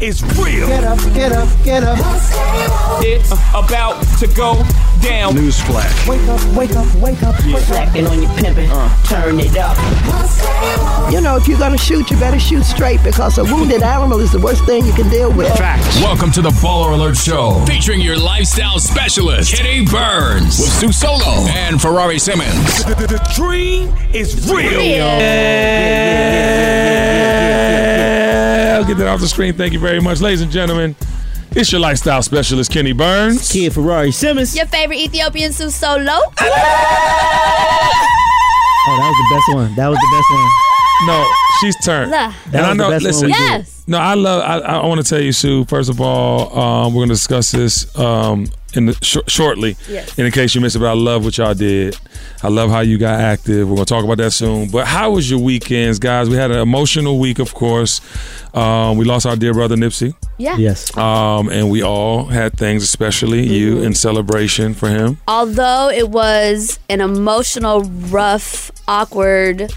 is real. Get up, get up, get up. It's about to go down. Newsflash. Wake up, wake up, wake up. Slacking on your pimping, uh. turn it up. You know, if you're gonna shoot, you better shoot straight because a wounded animal is the worst thing you can deal with. Facts. Welcome to the Baller Alert Show, featuring your lifestyle specialist, Kenny Burns, with Su Solo and Ferrari Simmons. The, the- the dream is real. I'll get that off the screen. Thank you very much, ladies and gentlemen. It's your lifestyle specialist, Kenny Burns. Kid Ferrari Simmons. Your favorite Ethiopian Su Solo? Oh, that was the best one. That was the best one. No, she's turned. Lah. And That I was the know. best one listen, we did. Yes. No, I love. I, I want to tell you, Su. First of all, um, we're going to discuss this um, in the, sh- shortly. Yes. And in case you missed it, but I love what y'all did. I love how you got active. We're going to talk about that soon. But how was your weekends, guys? We had an emotional week, of course. Um, we lost our dear brother Nipsey, Yeah. Yes. um, and we all had things, especially Mm-hmm. you, in celebration for him. Although it was an emotional, rough, awkward,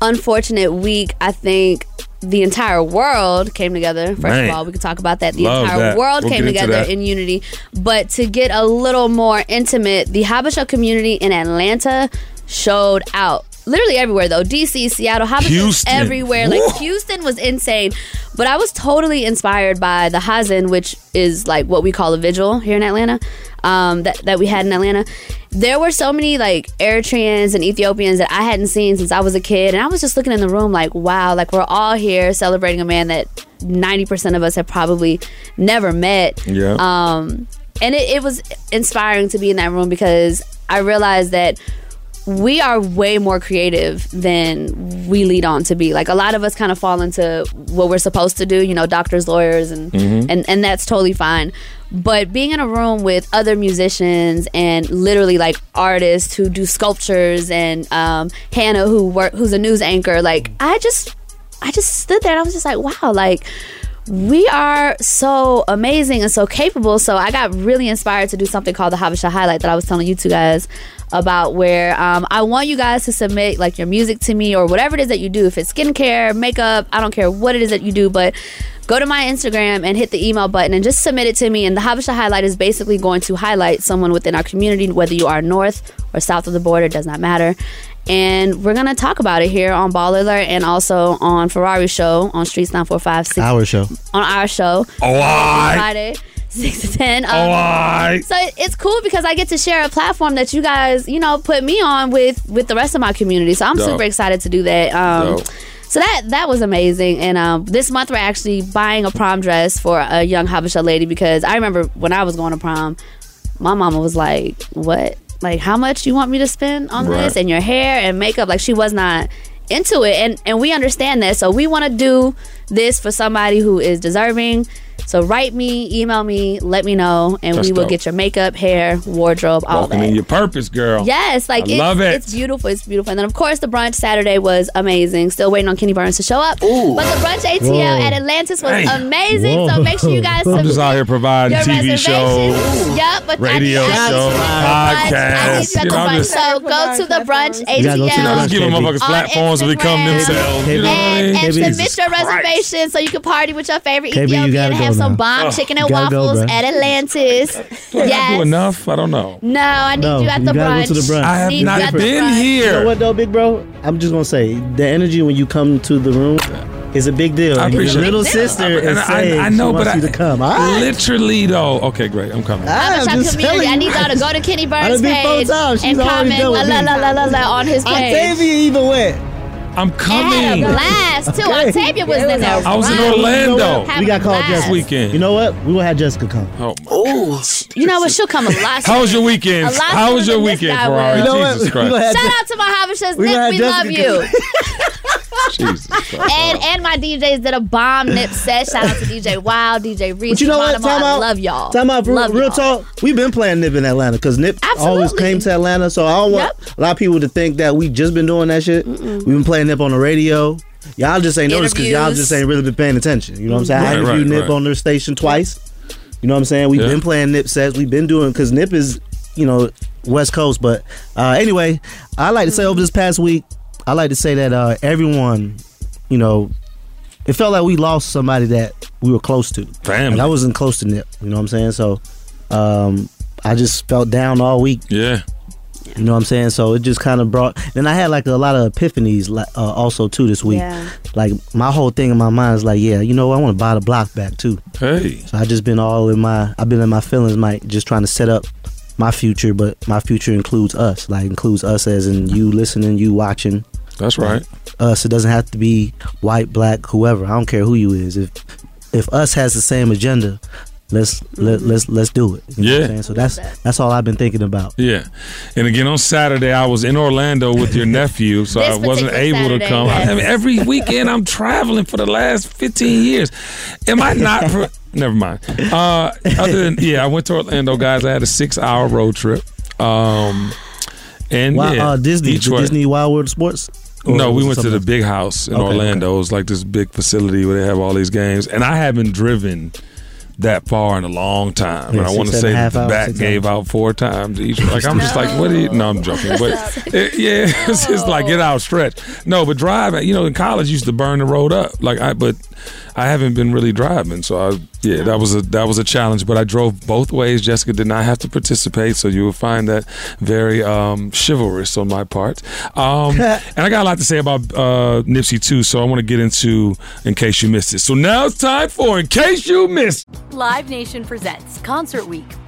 unfortunate week, I think the entire world came together. First Man. of all, we could talk about that. The Love entire that. world We'll came together in unity. But to get a little more intimate, the Habesha community in Atlanta showed out. Literally everywhere though. DC, Seattle, Houston. everywhere. Like Woo. Houston was insane. But I was totally inspired by the Hazen, which is like what we call a vigil here in Atlanta. Um, that, that we had in Atlanta. There were so many like Eritreans and Ethiopians that I hadn't seen since I was a kid. And I was just looking in the room like, wow, like we're all here celebrating a man that 90% of us have probably never met. Yeah. Um, and it, it was inspiring to be in that room because I realized that we are way more creative than we lead on to be. Like a lot of us kind of fall into what we're supposed to do, you know, doctors, lawyers, and and and that's totally fine. But being in a room with other musicians and literally like artists who do sculptures and um, Hannah who work who's a news anchor, like I just I just stood there and I was just like, wow, like we are so amazing and so capable. So I got really inspired to do something called the Habesha Highlight that I was telling you two guys about where um, I want you guys to submit like your music to me or whatever it is that you do. If it's skincare, makeup, I don't care what it is that you do, but go to my Instagram and hit the email button and just submit it to me. And the Habesha Highlight is basically going to highlight someone within our community, whether you are north or south of the border, does not matter. And we're gonna talk about it here on Ball Alert and also on Ferrari Show on Streetz 945 six- Our show. on our show Oh, I. Friday, six to ten. Um, so it's cool because I get to share a platform that you guys, you know, put me on with with the rest of my community. So I'm Dope. super excited to do that. Um, Dope. so that that was amazing. And um, this month we're actually buying a prom dress for a young Habesha lady because I remember when I was going to prom, my mama was like, "What? Like how much you want me to spend on Right. this and your hair and makeup?" Like she was not into it, and and we understand that. So we want to do this for somebody who is deserving. So write me, email me, let me know, and That's we will dope. get your makeup, hair, wardrobe, all Walking that. in your purpose, girl. Yes, like I it's, love it. it's beautiful. It's beautiful. And then of course the brunch Saturday was amazing. Still waiting on Kenny Burns to show up. But the brunch ATL Whoa. at Atlantis was Damn. amazing. So make sure you guys I'm just out here providing TV shows, reservations. Yep, but radio I need, I shows, the brunch. I need podcasts. you at the brunch. So go to the brunch You gotta go to the you know, ATL. just giving KB. motherfuckers platforms to become themselves. You know what I And, mean? and KB. submit your reservation so you can party with your favorite Ethiopian gotta and go have some now. bomb chicken and You gotta go, waffles at Atlantis. Do I yes. do enough? I don't know. No, I need No, you at the gotta brunch. go to the brunch. I have Need not been here. You know what though, big bro? I'm just gonna say the energy when you come to the room is a big deal. I And your appreciate it. little It's a big sister And is saying I know, she but wants I, you to come. All right. literally though. Okay, great. I'm coming. Ah, I'm Habesha just community. telling I need y'all to go to Kenny Burns done been four page and comment la la la la la la on his page. Octavia even went. I'm Had a coming. blast too. Okay. Octavia was in there. I was in right. Orlando. Have we got called blast. Jessica. weekend. You know what? We will have Jessica come. Oh, my. You know what? She'll come a lot. How was your weekend? How was your weekend, guy Ferrari? You know? Jesus We Christ. have Shout out to my Habeshas. We Nick, we have love you. Jesus And and my DJs did a bomb nip set. Shout out to DJ Wild, DJ Reese, But you know what? Geronimo. Time I out. love y'all. Time out. For Love real talk. We've been playing Nip in Atlanta because Nip always came to Atlanta. So I don't want a lot of people to think that we just been doing that shit. We've been playing Nip on the radio. Y'all just ain't noticed because y'all just ain't really been paying attention. You know what I'm saying? I Right, interviewed right, Nip right. on their station twice. You know what I'm saying? We've Yeah. been playing Nip sets. We've been doing because Nip is, you know, West Coast. But uh, anyway, I like to say over this past week, I like to say that uh, everyone, you know, it felt like we lost somebody that we were close to. Damn. Like, I wasn't close to Nip. You know what I'm saying? So, um, I just felt down all week. Yeah. You know what I'm saying? So it just kind of brought. Then I had like a lot of epiphanies, like uh, also too this week. Yeah. Like my whole thing in my mind is like, yeah, you know. I want to buy the block back too. Hey. So I just been all in my. I've been in my feelings, Mike, just trying to set up my future. But my future includes us, like includes us as in you listening, you watching. That's right. Us. It doesn't have to be white, black, whoever. I don't care who you is. If if us has the same agenda, let's let, let's let's do it. You know what I'm Yeah. saying? So that's that's all I've been thinking about. Yeah. And again, on Saturday, I was in Orlando with your nephew, so I wasn't particular able to come. yes. I mean, every weekend, I'm traveling for the last 15 years. Am I not? Pro- Never mind. Uh, other than, yeah, I went to Orlando, guys. I had a six hour road trip. Um, and Why, yeah, uh, Disney, each the way- Disney Wild World Sports. Or No, we went to the big house in Okay, Orlando. It was like this big facility where they have all these games, and I haven't driven that far in a long time. Yeah, and I want to say that the hours, back gave out four times each. Like I'm just like, what? Are you? No, I'm joking. But it, yeah, it's just like get out stretch. No, but driving. You know, in college, you used to burn the road up. Like I, but I haven't been really driving, so I yeah, that was a that was a challenge. But I drove both ways. Jessica did not have to participate, so you will find that very um, chivalrous on my part. Um, and I got a lot to say about uh, Nipsey too, so I want to get into in case you missed it. So now it's time for in case you missed. Live Nation presents Concert Week.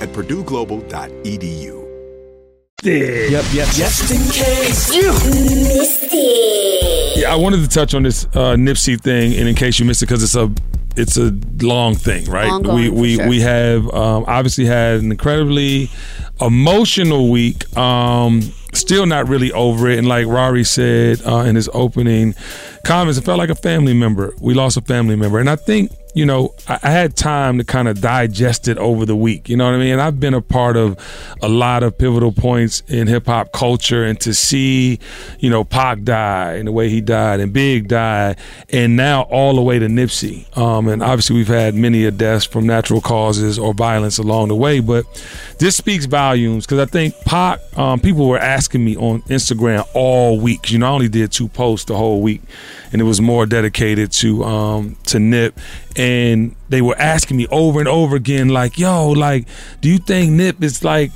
at purdueglobal.edu. Yep, yep, yep. Just in case you missed it. Yeah, I wanted to touch on this uh, Nipsey thing, and in case you missed it, because it's a it's a long thing, right? Ongoing, we we sure. we have um, obviously had an incredibly emotional week. Um, still not really over it, and like Rari said uh, in his opening comments, it felt like a family member. We lost a family member, and I think you know I, I had time to kind of digest it over the week. You know what I mean? I've been a part of a lot of pivotal points in hip hop culture, and to see you know Pac die and the way he died, and Big die, and now all the way to Nipsey. Um, and obviously we've had many a deaths from natural causes or violence along the way, but this speaks volumes because I think Pac. Um, people were asking me on Instagram all week. You know, I only did two posts the whole week, and it was more dedicated to um, to Nip. And they were asking me over and over again, like, "Yo, like, do you think Nip is like?"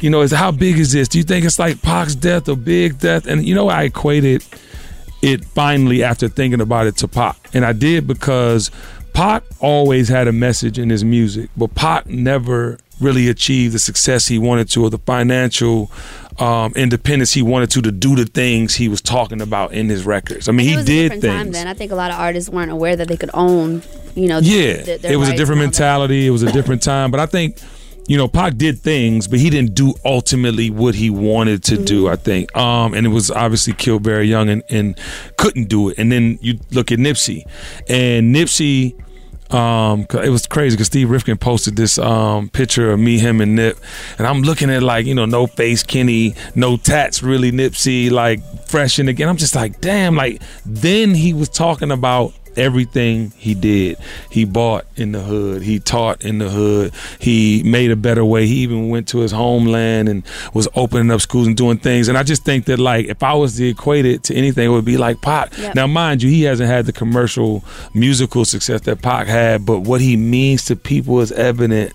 You know, is how big is this? Do you think it's like Pac's death or Big death? And you know, I equated it finally after thinking about it to Pac. And I did because Pac always had a message in his music, but Pac never really achieved the success he wanted to or the financial um, independence he wanted to to do the things he was talking about in his records. I mean, he was a did time things. then. I think a lot of artists weren't aware that they could own, you know. Yeah, th- their it was a different and all that. mentality. It was a different time. But I think you know, Pac did things, but he didn't do ultimately what he wanted to do. I think, um, and it was obviously killed very young and, and couldn't do it. And then you look at Nipsey, and Nipsey. Um, it was crazy because Steve Rifkin posted this um, picture of me, him, and Nip, and I'm looking at like you know no face Kenny, no tats really Nipsey, like fresh and again. I'm just like damn, like then he was talking about everything he did. He bought in the hood. He taught in the hood. He made a better way. He even went to his homeland and was opening up schools and doing things. And I just think that like if I was to equate it to anything, it would be like Pac. Yep. Now, mind you, he hasn't had the commercial musical success that Pac had, but what he means to people is evident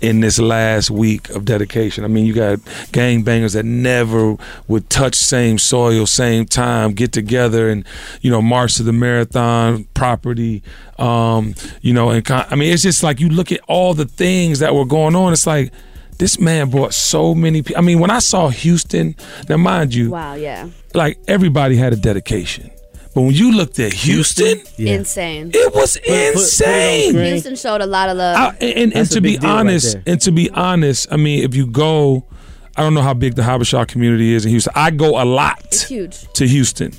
in this last week of dedication. I mean, you got gang bangers that never would touch same soil, same time, get together and, you know, march to the marathon property. Um, you know, and con- I mean, it's just like you look at all the things that were going on. It's like, this man brought so many people. I mean, when I saw Houston, now mind you, Wow, yeah. like everybody had a dedication. But when you looked at Houston, Insane. it was insane. Houston showed a lot of love. I- and and, and to be honest, and to be honest, I mean, if you go, I don't know how big the Habesha community is in Houston. I go a lot it's huge. to Houston.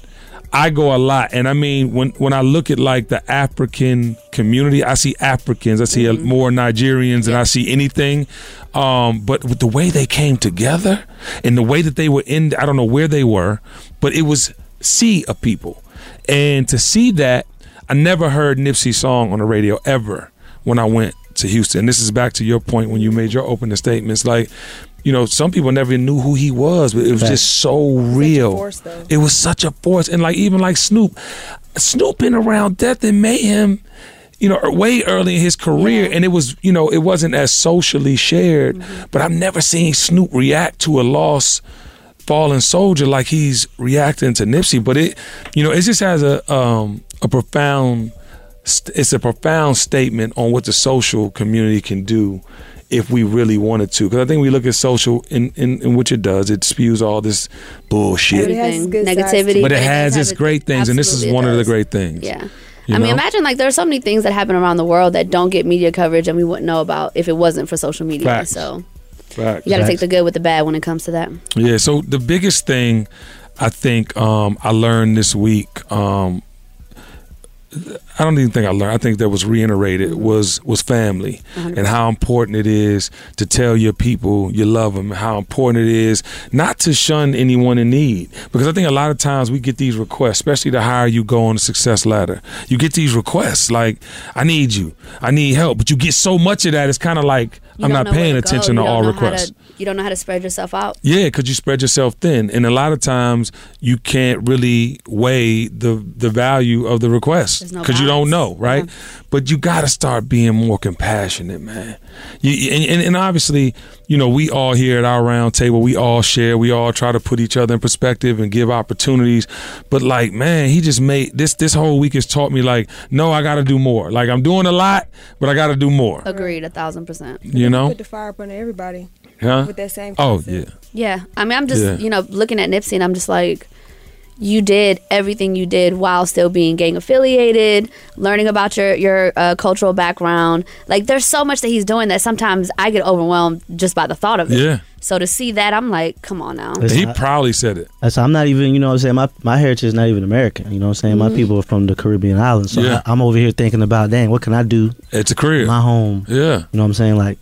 I go a lot, and I mean, when when I look at like the African community, I see Africans, I see uh, more Nigerians than I see anything. Um, but with the way they came together and the way that they were in, I don't know where they were, but it was sea of people, and to see that, I never heard Nipsey's song on the radio ever when I went to Houston. This is back to your point when you made your opening statements, like. You know, some people never knew who he was, but it was Facts. just so real. force, though. It was such a force, and like even like Snoop, Snoop been around Death and Mayhem, you know, way early in his career, and it was you know it wasn't as socially shared. Mm-hmm. But I've never seen Snoop react to a lost fallen soldier like he's reacting to Nipsey. But it, you know, it just has a um a profound. It's a profound statement on what the social community can do if we really wanted to. Because I think we look at social in, in, in which it does. It spews all this bullshit. Everything. has good Negativity. But it has its great things, and this is one it of the great things. Yeah. You I mean, imagine like there's so many things that happen around the world that don't get media coverage and we wouldn't know about if it wasn't for social media. Facts. So Facts. you got to take the good with the bad when it comes to that. Yeah. So the biggest thing I think um, I learned this week, um, I don't even think I learned. I think that was reiterated was was family and how important it is to tell your people you love them. How important it is not to shun anyone in need because I think a lot of times we get these requests, especially the higher you go on the success ladder. You get these requests like, "I need you, I need help," but you get so much of that. It's kind of like You I'm know paying attention to all how to- requests. You don't know how to spread yourself out. Yeah, because you spread yourself thin, and a lot of times you can't really weigh the the value of the request There's no because you don't know, right? But you got to start being more compassionate, man. You, and, and, and obviously, you know, we all here at our round table, we all share, we all try to put each other in perspective and give opportunities. But like, man, he just made this this whole week has taught me like, no, I got to do more. Like I'm doing a lot, but I got to do more. Agreed, a thousand percent. You know? Put the fire up on everybody. Huh? With that same Oh concept. yeah. Yeah, I mean, I'm just Yeah. you know looking at Nipsey and I'm just like, you did everything you did while still being gang affiliated, learning about your your uh, cultural background. Like, there's so much that he's doing that sometimes I get overwhelmed just by the thought of it. Yeah. So to see that, I'm like, come on now. It's He not- probably said it. That's I'm not even, you know what I'm saying? My my heritage is not even American. You know what I'm saying? My Mm-hmm. people are from the Caribbean islands. So Yeah. I, I'm over here thinking about, dang, what can I do? It's a career. My home. Yeah. You know what I'm saying? Like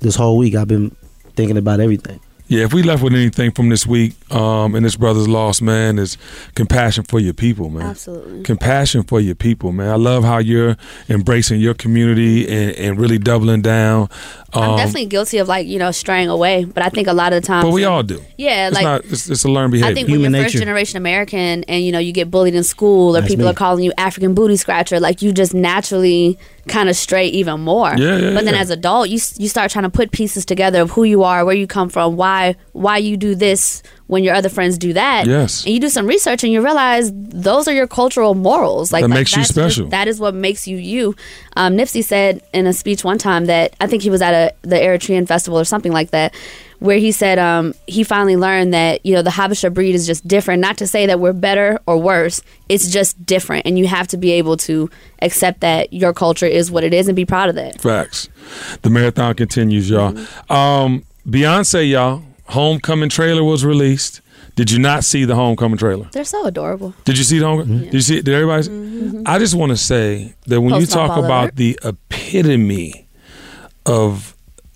this whole week I've been thinking about everything. Yeah, if we left with anything from this week um, and this brother's lost, man, is compassion for your people, man. Absolutely. Compassion for your people, man. I love how you're embracing your community and, and really doubling down. Um, I'm definitely guilty of like you know straying away, but I think a lot of the times. But we all do. Yeah, It's like not. It's, it's a learned behavior. I think when you're first generation American and you know you get bullied in school or That's people me. are calling you African booty scratcher, like you just naturally kind of straight even more. Yeah, yeah, But then yeah. as adult, you you start trying to put pieces together of who you are, where you come from, why why you do this when your other friends do that. Yes. And you do some research and you realize those are your cultural morals. Like That like, makes you that's just- special. that is what makes you you. Um, Nipsey said in a speech one time that I think he was at a the Eritrean festival or something like that, where he said um, he finally learned that you know the Habesha breed is just different. Not to say that we're better or worse, it's just different, and you have to be able to accept that your culture is what it is and be proud of that. Facts. The marathon continues, y'all. Um, Beyonce, y'all. Homecoming trailer was released. Did you not see the homecoming trailer? They're so adorable. Did you see the homecoming? Did you see it? Did everybody? see- I just want to say that when you talk about the epitome of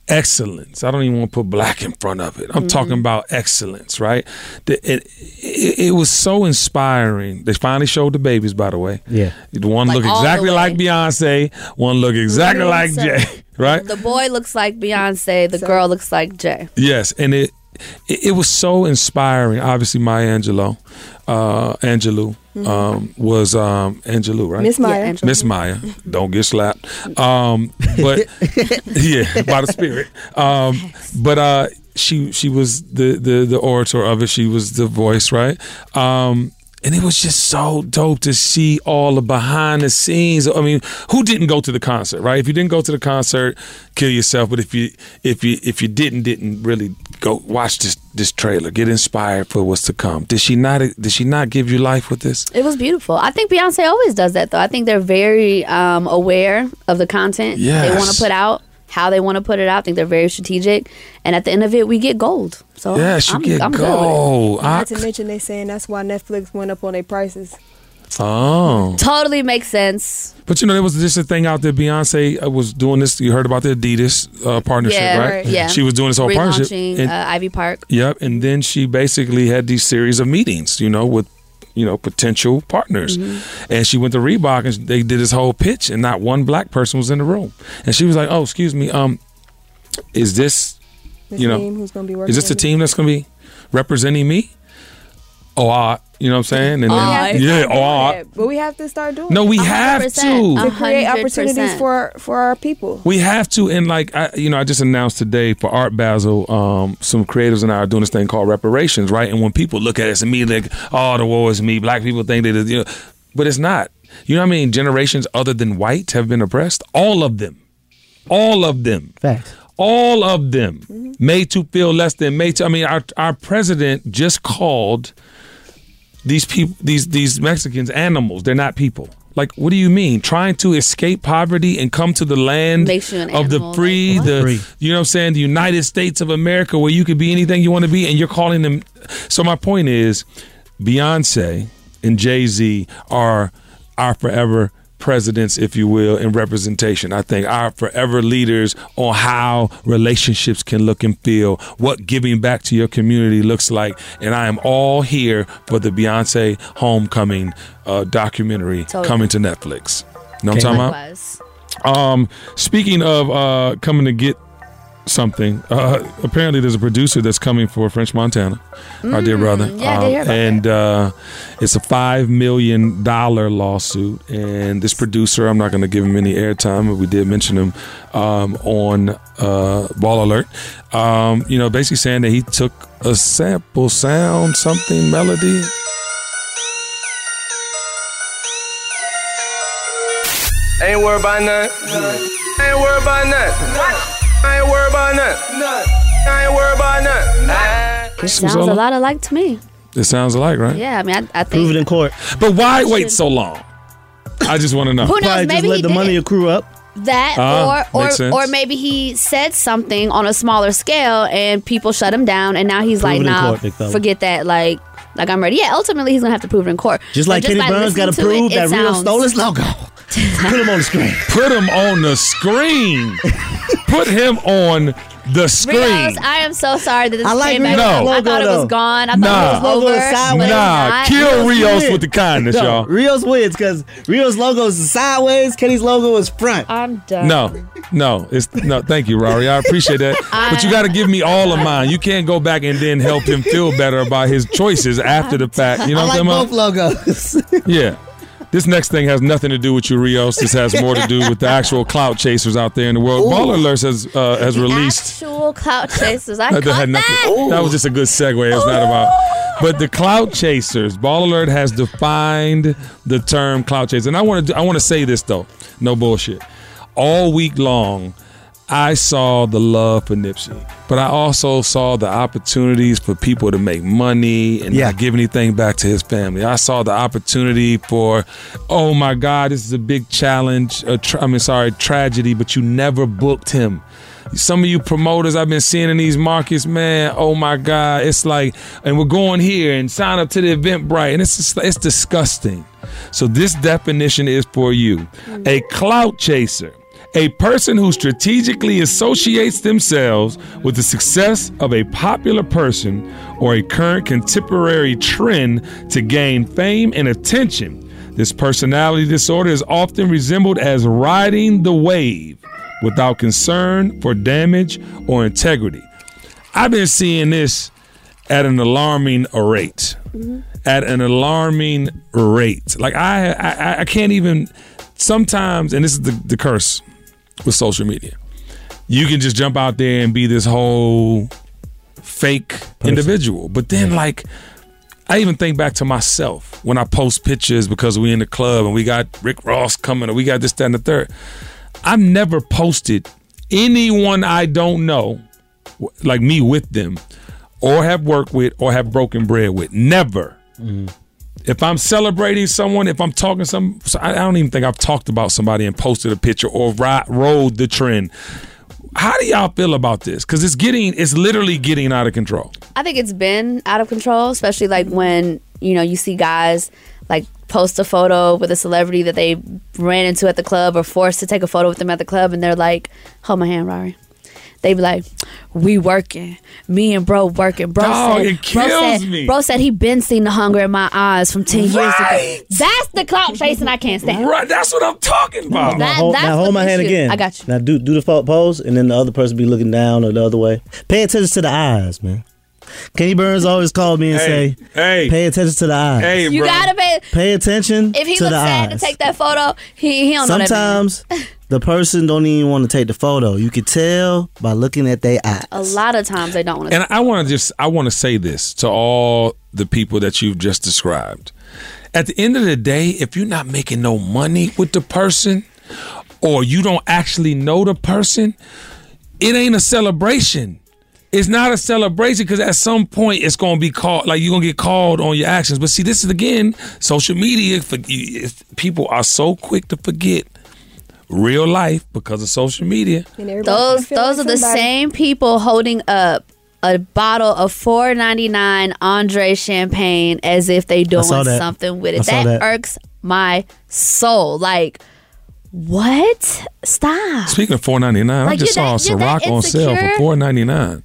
excellence, I don't even want to put black in front of it. I'm talking about excellence, right? The, it, it, it was so inspiring. They finally showed the babies, by the way. Yeah. The one Like look exactly like Beyonce. One look exactly like Jay. Right? The boy looks like Beyonce. The girl looks like Jay. Yes, and it it, it was so inspiring. Obviously, Maya Angelou, uh, Angelou um, was um, Angelou, right? Miss Maya. Yeah, Miss Maya, don't get slapped. Um, but yeah, by the spirit. Um, but uh, she she was the, the the orator of it. She was the voice, right? Um, and it was just so dope to see all the behind the scenes. I mean, who didn't go to the concert, right? If you didn't go to the concert, kill yourself. But if you if you if you didn't didn't really go watch this this trailer, get inspired for what's to come. Did she not? Did she not give you life with this? It was beautiful. I think Beyonce always does that, though. I think they're very um, aware of the content they want to put out, how they want to put it out. I think they're very strategic, and at the end of it, we get gold. So Yes, you I'm, get I'm good with it. gold. I- Not to mention they saying that's why Netflix went up on their prices. Oh. Totally makes sense. But you know, there was just a thing out there. Beyonce uh, was doing this. You heard about the Adidas uh, partnership, yeah, right? Yeah, She was doing this whole partnership. Relaunching And- uh, Ivy Park. Yep. And then she basically had these series of meetings, you know, with you know potential partners. Mm-hmm. And she went to Reebok and they did this whole pitch, and not one black person was in the room. And she was like, "Oh, excuse me, um, is this The you know who's gonna be working is this the team that's going to be representing me?" Oh, I, you know what I'm saying? And then, I. yeah, oh, I. Yeah, but we have to start doing. No, it. we have to. to create 100%. opportunities for for our people. We have to, and like I, you know, I just announced today for Art Basel, um, some creatives and I are doing this thing called reparations, right? And when people look at us immediately, like, oh, the war is me. Black people think that, you know, but it's not. You know what I mean? Generations other than white have been oppressed. All of them, all of them, Facts. all of them, made to feel less than made to. I mean, our our president just called these people these these Mexicans animals. They're not people. Like, what do you mean? Trying to escape poverty and come to the land Makes you an of the free, like, the Free. you know what I'm saying, the United States of America, where you could be anything you want to be, and you're calling them. So my point is, Beyonce and Jay Z are our forever presidents, if you will, in representation. I think our forever leaders on how relationships can look and feel, what giving back to your community looks like. And I am all here for the Beyonce Homecoming uh, documentary Totally. coming to Netflix. You know what I'm talking about? Um, speaking of uh, coming to get something, uh, apparently there's a producer that's coming for French Montana, our dear brother. Mm, yeah, I did hear about and uh, it's a five million dollar lawsuit. And this producer, I'm not going to give him any airtime, but we did mention him um, on uh, Ball Alert. Um, you know, basically saying that he took a sample sound, something melody. Ain't worried about nothing. Ain't worried about nothing. I ain't worried about nothing. I ain't worried about nothing. It sounds a lot alike to me. It sounds alike, right? Yeah, I mean, I, I Prove it in court. But why wait so long? I just want to know. Who knows? Probably just Maybe let he the did money accrue up. that, Ah, or makes or sense. or maybe he said something on a smaller scale and people shut him down, and now he's Prove like, it in nah, court, big fella. forget that. Like, like I'm ready. Yeah, ultimately he's gonna have to prove it in court. Just But like Kenny by Burns got to listening prove it, it that Rio sounds- stole his logo. Put him on the screen. Put him on the screen. Put him on the screen. Rios, I am so sorry that this I like came back. Rio's up. I logo, thought it though. was gone. I Nah. thought it was Logo over. is sideways. Nah, not. kill Rios win. with the kindness, No, y'all. Rios wins because Rios logo is sideways. Kenny's logo is front. I'm done. No, no, it's no. Thank you, Rory. I appreciate that, but you got to give me all of mine. You can't go back and then help him feel better about his choices after the fact. You know I what I'm like talking both about? logos. Yeah. This next thing has nothing to do with you, Rios. This has more to do with the actual clout chasers out there in the world. Baller Alerts has uh, has released. Actual clout chasers. I That, had that. nothing. That was just a good segue. It's not about. But the clout chasers, Ball Alert has defined the term clout chaser, and I want to. I want to say this though. No bullshit. All week long, I saw the love for Nipsey, but I also saw the opportunities for people to make money and Yeah. not give anything back to his family. I saw the opportunity for, oh my God, this is a big challenge. A tra- I mean, sorry, tragedy, but you never booked him. Some of you promoters I've been seeing in these markets, man. Oh my God, it's like, and we're going here and sign up to the Eventbrite, and it's just, it's disgusting. So this definition is for you: a clout chaser, a person who strategically associates themselves with the success of a popular person or a current contemporary trend to gain fame and attention. This personality disorder is often resembled as riding the wave without concern for damage or integrity. I've been seeing this at an alarming rate. Mm-hmm. At an alarming rate. Like I, I, I can't even. Sometimes, and this is the, the curse with social media. You can just jump out there and be this whole fake individual, but then like. I even think back to myself when I post pictures because we in the club and we got Rick Ross coming or we got this, that, and the third. I've never posted anyone I don't know, like me with them, or have worked with or have broken bread with. Never. Mm-hmm. If I'm celebrating someone, if I'm talking some, so I don't even think I've talked about somebody and posted a picture or rode the trend. How do y'all feel about this? Because it's getting, it's literally getting out of control. I think it's been out of control, especially like when you know you see guys like post a photo with a celebrity that they ran into at the club or forced to take a photo with them at the club, and they're like, "Hold my hand, Rory." They be like, "We working, me and bro working." Bro Dog, said, it bro said, me. bro said he been seen the hunger in my eyes from ten years Right. ago. That's the clout chasing I can't stand. Right, that's what I'm talking about. now hold, now hold my the hand issue- again. I got you. Now do do the fo- pose, and then the other person be looking down or the other way. Pay attention to the eyes, man. Kenny Burns always called me and Hey, say, hey. pay attention to the eyes. Hey, You bro. gotta pay. Pay attention If he to looks the sad eyes. to take that photo, he he don't know that. Sometimes the person don't even want to take the photo. You could tell by looking at their eyes. A lot of times they don't want to. And I want to just I want to say this to all the people that you've just described. At the end of the day, if you're not making no money with the person or you don't actually know the person, it ain't a celebration. It's not a celebration because at some point it's going to be called like you're going to get called on your actions. But see, this is again social media. For, it's- people are so quick to forget real life because of social media. Those those like are the same people holding up a bottle of four ninety nine Andre champagne as if they doing saw that. something with I it. saw That, that. irks my soul. Like what? Stop. Speaking of four ninety nine, I just you're saw that- you're Ciroc on sale for four ninety nine.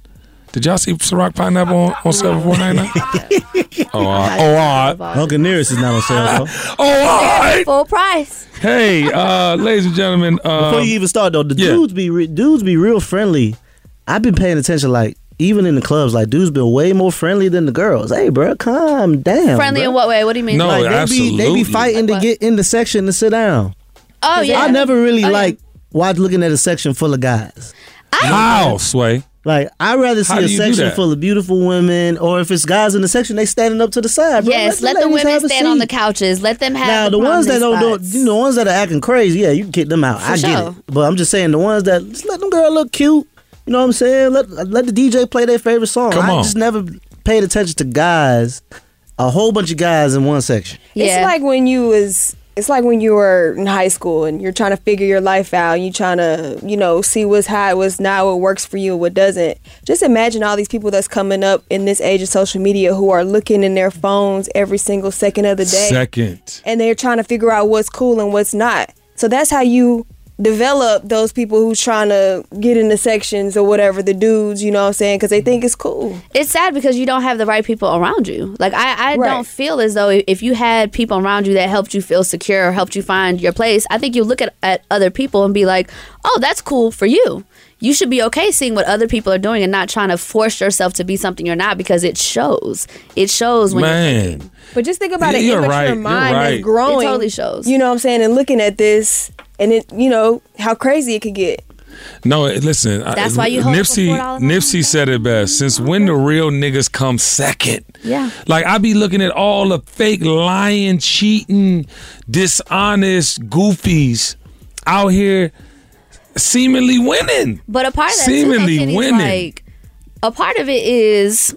Did y'all see Ciroc pineapple on, on sale for four ninety nine? oh, all right. oh, all right. Uncle Nearest is not on sale. though. Oh, all right. Full price. Hey, uh, ladies and gentlemen. Uh, Before you even start though, the yeah. dudes be re- dudes be real friendly. I've been paying attention, like even in the clubs, like dudes been way more friendly than the girls. Hey, bro, calm down. Friendly bruh. in what way? What do you mean? No, Like they be they be fighting to Like what? get in the section to sit down. Oh yeah. I never really Oh, yeah. like watch looking at a section full of guys. how sway? Like I'd rather see How a do you do section full of beautiful women, or if it's guys in the section, they standing up to the side. Bro. Yes, let, the the ladies women stand on the couches. Let them have Now the, the ones that don't do, spots. you know, the ones that are acting crazy, yeah, you can kick them out. For I get it, but I'm just saying the ones that just let them girl look cute. You know what I'm saying? Let let the DJ play their favorite song. Come I on. just never paid attention to guys, a whole bunch of guys in one section. Yeah. It's like when you was. It's like when you were in high school and you're trying to figure your life out. And you're trying to, you know, see what's hot, what's not, what works for you, what doesn't. Just imagine all these people that's coming up in this age of social media who are looking in their phones every single second of the day. Second. and they're trying to figure out what's cool and what's not. So that's how you develop those people who's trying to get into sections or whatever, the dudes, you know what I'm saying? Because they think it's cool. it's sad because you don't have the right people around you. Like I, I Right. don't feel as though if you had people around you that helped you feel secure, or helped you find your place. I think you look at, at other people and be like, oh, that's cool for you. You should be okay seeing what other people are doing and not trying to force yourself to be something you're not because it shows. It shows when you're Man. But just think about an You're immature right, you're mind right. that's growing. It totally shows. You know what I'm saying? And looking at this and it, you know, how crazy it could get. No, listen. I- That's why you hold for Nipsey. $4 Nipsey said it best. Since when the real niggas come second? Yeah. Like I be looking at all the fake lying, cheating, dishonest goofies out here seemingly winning. But a part of that Seemingly though, Kenny's winning. like a part of it is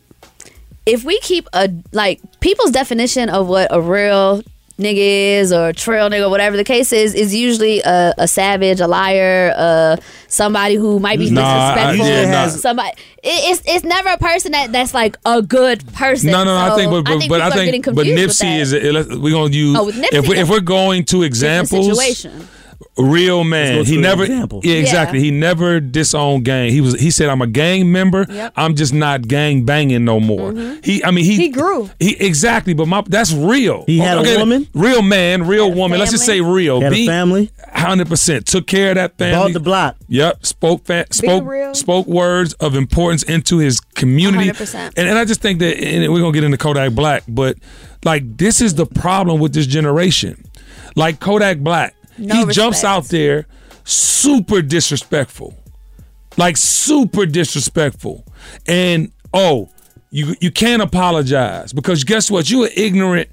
if we keep a like people's definition of what a real nigga is or trail nigga, whatever the case is, is usually a, a savage, a liar, uh, somebody who might be Nah, I- disrespectful. yeah, nah. Somebody, it, it's it's never a person that that's like a good person. No, no, no. I think, but, but, but I think, but confused with Nipsey that. is. We're gonna use Oh, Nipsey, if we, if we're going to examples. situation. Real man. He never. example. Yeah, exactly. Yeah. He never disowned gang. He was. He said, "I'm a gang member. Yep. I'm just not gang banging no more." Mm-hmm. He. I mean, he. He grew. He exactly. But my that's real. He had a woman? Real man. Real woman. Let's just say family. real. Had a family. Hundred percent took care of that family. Bought the block. Yep, spoke fa- spoke real. spoke words of importance into his community, 100%. and and I just think that and we're gonna get into Kodak Black, but like this is the problem with this generation. Like Kodak Black, No he jumps out there super disrespectful, like super disrespectful, and oh, you you can't apologize because guess what? You're an ignorant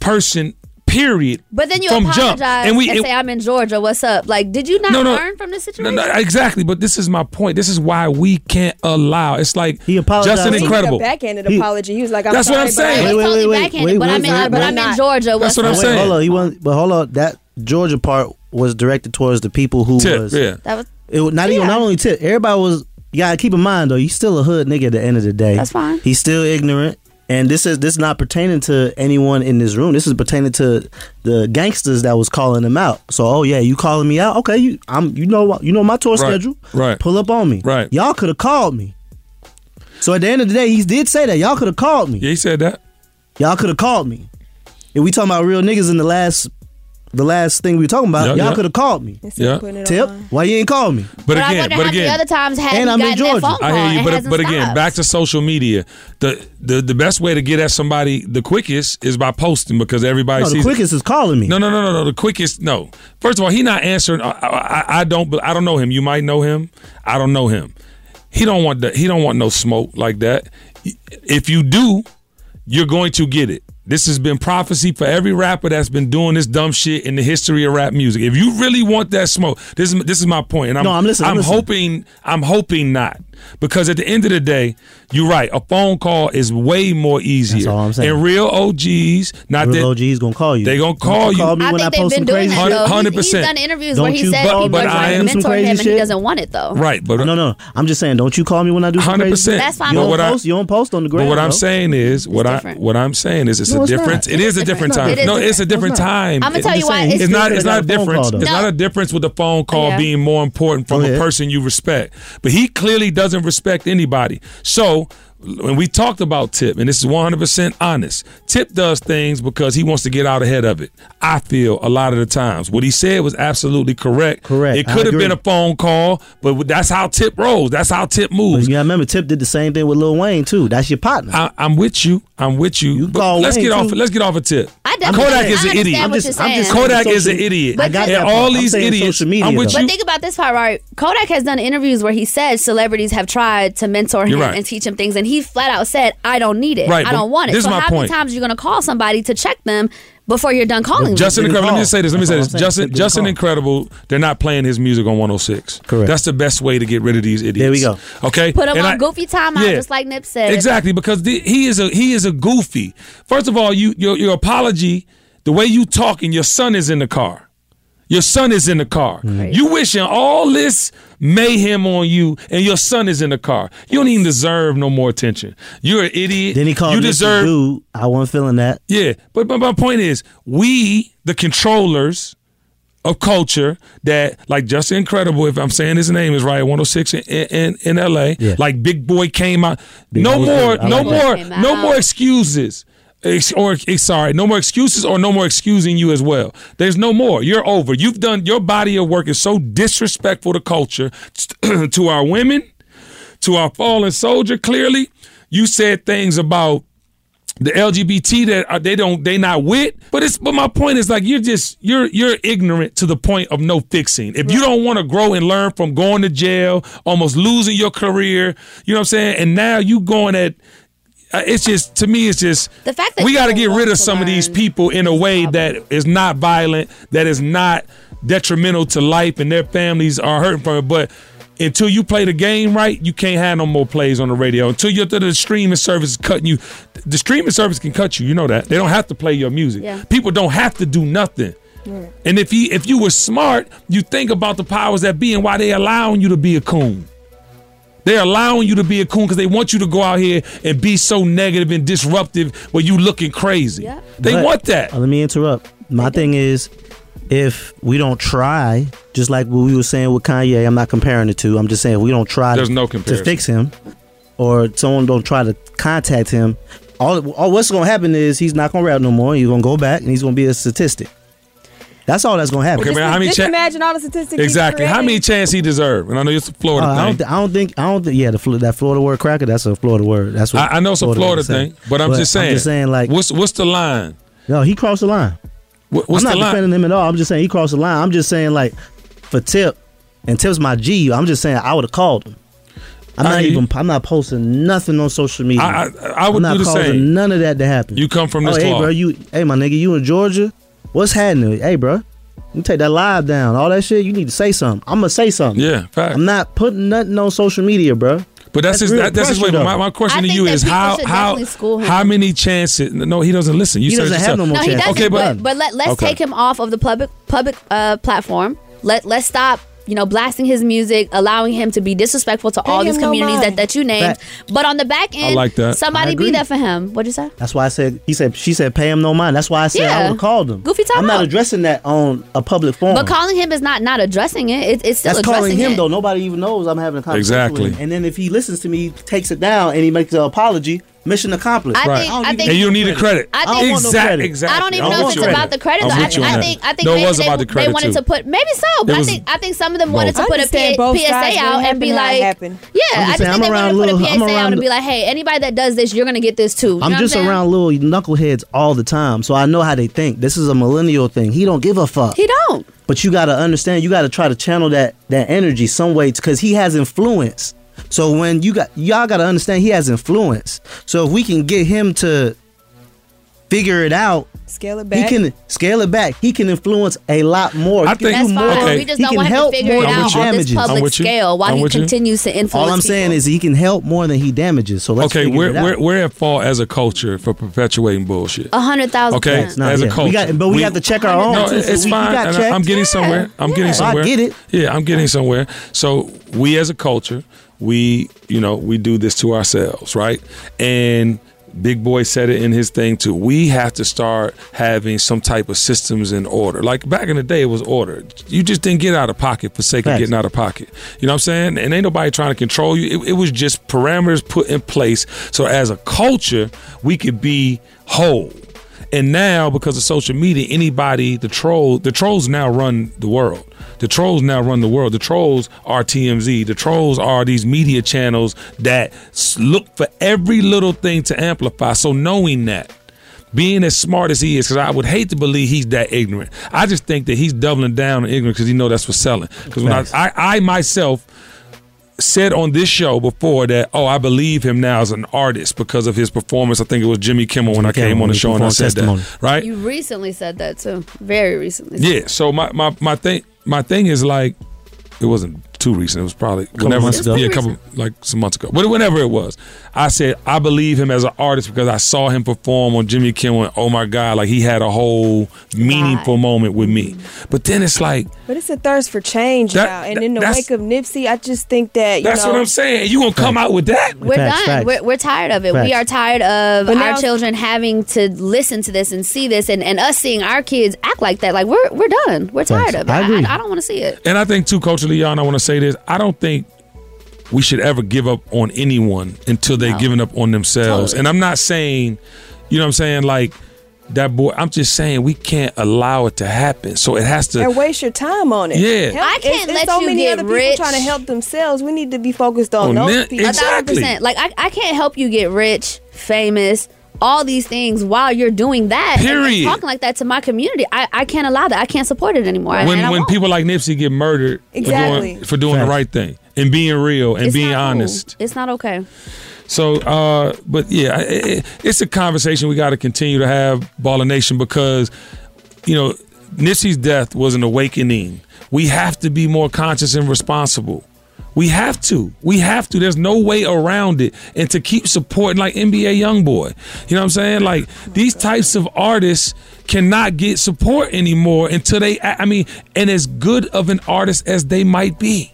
person. Period. But then you from apologize jump, and we say I'm in Georgia. What's up? Like, did you not No, no. learn from this no, situation? no, exactly, but this is my point. This is why we can't allow. It's like He apologized. Justin He He Incredible. did a backhanded He- apology. He was like, "I'm That's what I'm saying. I- It's Wait, totally wait, wait, backhanded, wait, but wait, I'm in, wait, but wait. I'm in Georgia. What's what I'm saying. hold on. He wasn't, but hold on. That Georgia part was directed towards the people who Tip, was. yeah. That was It was not even Yeah. not only tip. Everybody was. You gotta keep in mind though. He's still a hood nigga at the end of the day. That's fine. He's still ignorant, and this is this is not pertaining to anyone in this room. This is pertaining to the gangsters that was calling him out. So, oh yeah, you calling me out? Okay, you I'm you know you know my tour Right, schedule. right. Pull up on me. Right. Y'all could have called me. So at the end of the day, he did say that y'all could have called me. Yeah, he said that. Y'all could have called me. If we talking about real niggas in the last, the last thing we were talking about, Yeah, y'all yeah. could have called me. Yeah. Tip, on. why you ain't call me? But, But, again, wonder but how many again, other times had And I'm in Georgia. I hear you. and But but again, stopped? back to social media. The the the best way to get at somebody the quickest is by posting because everybody No, the sees. it. quickest is calling me. No, no, no, no, no. The quickest, no. First of all, he not answering. I, I, I don't. I don't know him. You might know him. I don't know him. He don't want that. He don't want no smoke like that. If you do, you're going to get it. This has been prophecy for every rapper that's been doing this dumb shit in the history of rap music. If you really want that smoke, this is this is my point. point, and I'm No, I'm listening, I'm I'm listening. hoping I'm hoping not because at the end of the day, you're right. A phone call is way more easier. That's all I'm saying. And real OGs, not that OG's gonna call you. They gonna call you. Call me I when I think they've post been doing crazy that though. 100%. He's done interviews Don't where he you- said but- people but are I trying to some mentor crazy him and he doesn't want it though. right, but No, no. I'm just saying, don't you call me when I do crazy 100%. shit? That's fine, You don't what I- post. You don't post on the ground. But what I'm saying is, what I what I'm saying is, it's No, a it's difference. It It is is a different different. time. It is No, it's a different. different time. I'ma tell you why. saying, It's, It's not. It's not a difference. though. It's not a difference with the phone call being more important from Go a person you respect. But he clearly doesn't respect anybody. So when we talked about Tip, and this is 100 percent honest, Tip does things because he wants to get out ahead of it. I feel a lot of the times what he said was absolutely correct. Correct. It I could have agree. been a phone call, but that's how Tip rolls. That's how Tip But moves. you gotta remember, Tip did the same thing with Lil Wayne too. That's your partner. I, I'm with you. I'm with you. But call let's Wayne, get off. too. Let's get off a tip. I definitely Kodak is an idiot. I'm just- I'm just- Kodak is an idiot. But I got and all part. I'm these idiots. media, I'm with though. you. But think about this part, right? Kodak has done interviews where he says celebrities have tried to mentor him right. and teach him things, and he flat out said, "I don't need it. Right, I don't want it." this is so my how point. many times are you going to call somebody to check them before you're done calling Justin them? Didn't Incredible. Let me just say this. Let me say this. all I'm saying. Justin Justin. Incredible. They're not playing his music on 106. Correct. That's the best way to get rid of these idiots. There we go. Okay. Put him And on I- goofy timeout, Yeah. just like Nip said. Exactly, because the, he is a he is a goofy. First of all, you your your apology, the way you talking, your son is in the car. Your son is in the car. You wishing all this mayhem on you, and your son is in the car. You don't even deserve no more attention. You're an idiot. Then he called You Mr. deserve. Dude. I wasn't feeling that. Yeah, but, but my point is, we the controllers of culture that like Justin Credible, if I'm saying his name is right, 106 in in, in LA, Yeah. like Big Boy came out. Big no Boy more, no like more, no out. more excuses. Ex- or ex- sorry, no more excuses or no more excusing you as well. There's no more. You're over. You've done your body of work is so disrespectful to culture, to our women, to our fallen soldier. Clearly, you said things about the LGBT that are, they don't they not with. But it's but my point is like you're just you're you're ignorant to the point of no fixing. If you don't want to grow and learn from going to jail, almost losing your career, you know what I'm saying, and now you going at. Uh, It's just to me. It's just The fact that we got to get rid of some of these people in a way that is not violent, that is not detrimental to life and their families are hurting from it. But until you play the game right, you can't have no more plays on the radio. Until you're the streaming service is cutting you, the streaming service can cut you. You know that they don't have to play your music. Yeah. People don't have to do nothing. And if you if you were smart, you think about the powers that be and why they allowing you to be a coon. They're allowing you to be a coon because they want you to go out here and be so negative and disruptive where you looking crazy. They But- want that. uh, let me interrupt. My thing is, if we don't try, just like what we were saying with Kanye, I'm not comparing the two. I'm just saying if we don't try There's to, no to fix him, or someone don't try to contact him, all, all what's gonna happen is he's not gonna rap no more. He's gonna go back and he's gonna be a statistic. That's all that's gonna happen. Okay, man, how many Just cha- imagine all the statistics. Exactly. How many chance he deserve? And I know it's a Florida Uh, I, thing. don't th- I don't think I don't think yeah the Fl- that Florida word cracker that's a Florida word that's what I, I know it's a Florida would say. thing, but I'm just saying. I'm just saying like what's what's the line? no he crossed the line. What, what's I'm not the line? defending him at all. I'm just saying he crossed the line. I'm just saying like for Tip and Tip's my G. I'm just saying I would have called him. I'm I not hear even. I'm not posting nothing on social media. I- I- I would am not do the causing same. None of that to happen. You come from oh, this hey, cloth. bro. You, hey, my nigga. You in Georgia? What's happening? Hey, bro. You take that live down. All that shit. You need to say something. I'm gonna say something. Yeah, fact. I'm not putting nothing on social media, bro. But that's, his. That, that's his way. my, my question I to you is how how definitely school him. how many chances? No, he doesn't listen. You He doesn't it have no more No, he chances. doesn't. Okay, but- but but let let's Okay. take him off of the public public uh, platform. Let let's stop. You know, blasting his music, allowing him to be disrespectful to all these communities mind. that, that you named. Fact. But on the back end, like that. somebody I be there for him. What'd you say? That's why I said he said she said pay him no mind. That's why I said I would have called him. Goofy time I'm not out. addressing that on a public forum. But calling him is not not addressing it. it it's still That's addressing calling him it. though. Nobody even knows I'm having a conversation Exactly. with him. And then if he listens to me, he takes it down and he makes an apology. Mission accomplished. I Right. think- don't I think- and you don't need need the credit. I I don't think- want no exactly. credit. Exactly. I don't even I'm know if it's you about the credit. I'm though. I, with you on I think I think No, maybe was they, about the they wanted too. to put maybe so, but It I think I think some of them wanted both. to put a understand P- both PSA out and be happened how it like, yeah, I'm just just think they wanted around to put a little- I'm PSA out around and be like, hey, anybody that does this, you're gonna get this too. I'm just around little knuckleheads all the time, so I know how they think. This is a millennial thing. He don't give a fuck. He don't. But you got to understand, you got to try to channel that that energy some way because he has influence. So when you got y'all got to understand he has influence. So if we can get him to figure it out, Scale it back. he can scale it back. He can influence a lot more. I He can think- That's do fine. more. Okay. We just He don't can want him to help figure more it out on this damages. I'm public with you. scale while I'm he with you. continues to influence. All I'm saying people. is he can help more than he damages. So let's Okay, figure we're it out. we're we're at fault as a culture for perpetuating bullshit. a hundred thousand. Okay, It's not as a yet. culture, We got, but we, have to check our own. No, too, it's we, we fine. got. I'm getting somewhere. I'm getting somewhere. I somewhere. get it. Yeah, I'm getting somewhere. So we as a culture, we you know we do this to ourselves, right? And Big Boy said it in his thing too. We have to start having some type of systems in order. Like back in the day, it was order. You just didn't get out of pocket for sake of getting out of pocket. You know what I'm saying? And ain't nobody trying to control you. It, it was just parameters put in place so as a culture we could be whole. And now, because of social media, anybody, the troll, the trolls now run the world. The trolls now run the world. The trolls are TMZ. The trolls are these media channels that look for every little thing to amplify. So knowing that, being as smart as he is, because I would hate to believe he's that ignorant. I just think that he's doubling down on ignorance because he know that's what's selling. Because when I, I, I myself said on this show before that, oh, I believe him now as an artist because of his performance. I think it was Jimmy Kimmel when I Kimmel, came on the show and I said testimony. that, right? You recently said that too. Very recently. Yeah. So my my my thing my thing is like it wasn't too recent. It was probably whenever months ago. yeah, a couple like some months ago. But whenever it was, I said I believe him as an artist because I saw him perform on Jimmy Kimmel. And, oh my God! Like he had a whole meaningful moment with me. But then it's like But it's a thirst for change That- now. And in the wake of Nipsey, I just think that you that's know, what I'm saying. You gonna come out with that? We're Facts, done. facts. We're, we're tired of it. We are tired of But our now- children having to listen to this and see this, and, and us seeing our kids act like that. Like we're we're done. We're tired Facts. of it. I agree. I, I don't want to see it. And I think too, culturally, y'all, and I want to say this. I don't think we should ever give up on anyone until they've No. given up on themselves. Totally. And I'm not saying, you know what I'm saying, like that boy. I'm just saying we can't allow it to happen. So it has to. and waste your time on it. Yeah. Help- I can't it's let so you many get other people trying to help themselves. We need to be focused on On those them- people. A thousand Exactly. percent. Like I, I can't help you get rich, famous, all these things while you're doing that. and- and Period. talking like that to my community. I, I can't allow that. I can't support it anymore. when when won't. people like Nipsey get murdered Exactly. for doing, for doing the right thing and being real and It's being not cool. honest. It's not okay. So, uh, but yeah, it, it, it's a conversation we got to continue to have, Baller Nation, because you know Nipsey's death was an awakening. We have to be more conscious and responsible. We have to. We have to. There's no way around it. And to keep supporting like NBA Youngboy. You know what I'm saying? Like these types of artists cannot get support anymore until they I mean, and as good of an artist as they might be,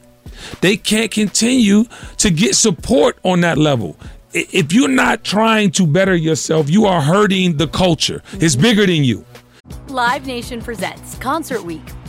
they can't continue to get support on that level. If you're not trying to better yourself, you are hurting the culture. It's bigger than you. Live Nation presents Concert Week.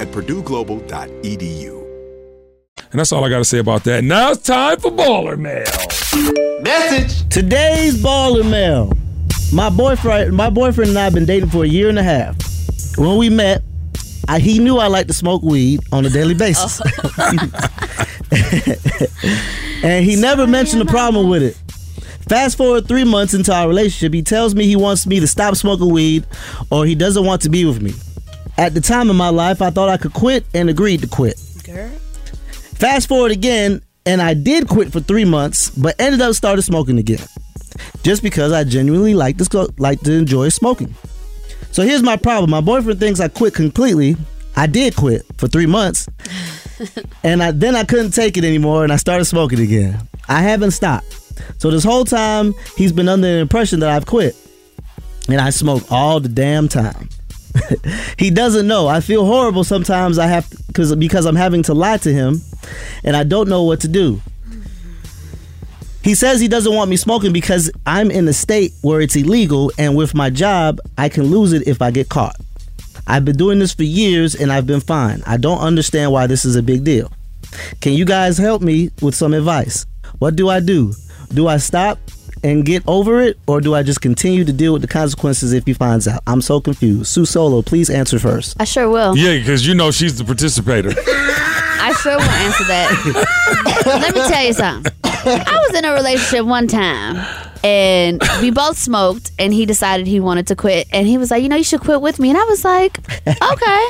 at purdueglobal.edu. And that's all I got to say about that. Now it's time for Baller Mail. Message. Today's baller mail. My boyfriend, my boyfriend and I have been dating for a year and a half. When we met, I, he knew I like to smoke weed on a daily basis, oh. and he never mentioned a problem with it. Fast forward three months into our relationship, he tells me he wants me to stop smoking weed, or he doesn't want to be with me. At the time in my life, I thought I could quit and agreed to quit. Girl. Fast forward again, and I did quit for three months, but ended up started smoking again, just because I genuinely like to like to enjoy smoking. So here's my problem: my boyfriend thinks I quit completely. I did quit for three months, and I then I couldn't take it anymore, and I started smoking again. I haven't stopped. So this whole time, he's been under the impression that I've quit, and I smoke all the damn time. he doesn't know. I feel horrible sometimes. I have because because I'm having to lie to him, and I don't know what to do. He says he doesn't want me smoking because I'm in a state where it's illegal, and with my job, I can lose it if I get caught. I've been doing this for years, and I've been fine. I don't understand why this is a big deal. Can you guys help me with some advice? What do I do? Do I stop and get over it, or do I just continue to deal with the consequences if he finds out? I'm so confused. Su Solo, please answer first. I sure will. Yeah, because you know she's the participator. I sure will answer that. Let me tell you something. I was in a relationship one time and we both smoked and he decided he wanted to quit and he was like, you know, you should quit with me. And I was like, okay.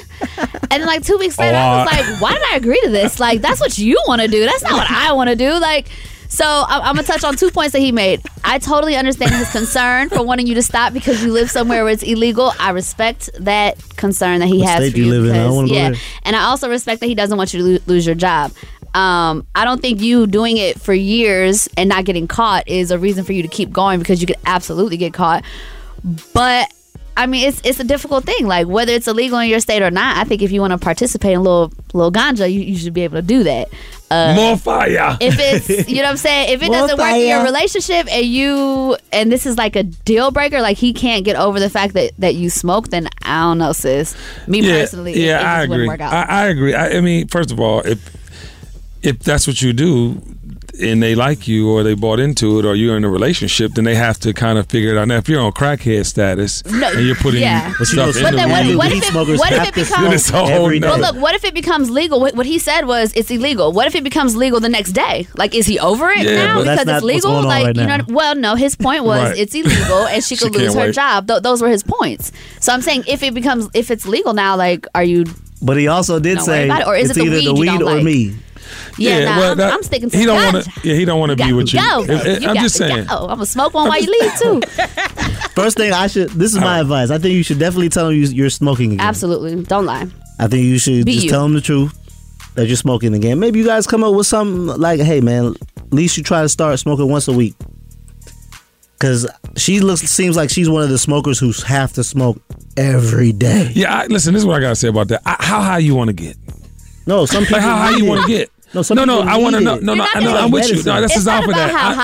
And then like two weeks later, I was like, why did I agree to this? Like, that's what you want to do. That's not what I want to do. Like, so I- I'm gonna touch on two points that he made. I totally understand his concern for wanting you to stop because you live somewhere where it's illegal. I respect that concern that he What has state for you you. live in? I don't because- yeah, and I also respect that he doesn't want you to lo- lose your job. Um, I don't think you doing it for years and not getting caught is a reason for you to keep going because you could absolutely get caught. But I mean, it's it's a difficult thing. Like whether it's illegal in your state or not, I think if you want to participate in a little little ganja, you, you should be able to do that. Uh, More fire. if it's you know what I'm saying, if it More doesn't work in your relationship and you and this is like a deal breaker, like he can't get over the fact that that you smoke, then I don't know, sis. Me yeah, personally, it- yeah, it, I just agree. wouldn't work out. I, I agree. I, I mean, first of all, if if that's what you do and they like you or they bought into it or you're in a relationship, then they have to kind of figure it out. Now, if you're on crackhead status No, and you're putting yeah. stuff in the then what, weed, what if it, what if it becomes It's a whole well, look, what if it becomes legal? What, what he said was it's illegal. What if it becomes legal the next day? Like, is he over it Yeah, now but that's because not it's what's legal? going on like, right you know, now. well, no. His point was Right. it's illegal and she She could lose her wait. job. Th- those were his points. So I'm saying if it becomes if it's legal now, like, are you? But he also did say it. Or is it's it the either weed the weed or like? me. Yeah, nah, well, I'm, that- I'm sticking to he don't God. want to. Yeah, he don't want to be got with to you. go. If- if- You I'm got just to saying. go. I'm gonna smoke one while you leave too. First thing I should. This is my advice. I think you should definitely tell him you, you're smoking again. Absolutely, don't lie. I think you should Be just you. tell him the truth that you're smoking again. Maybe you guys come up with something like, "Hey, man, at least you try to start smoking once a week." Because she looks seems like she's one of the smokers who have to smoke every day. Yeah, I, listen. This is what I gotta say about that. I, how high you want to get? No, some people Like how high you want to get? No, some no, no. people I want to know. it. No, no. You're I not know. gonna I'm with you. No, this is off of about that. how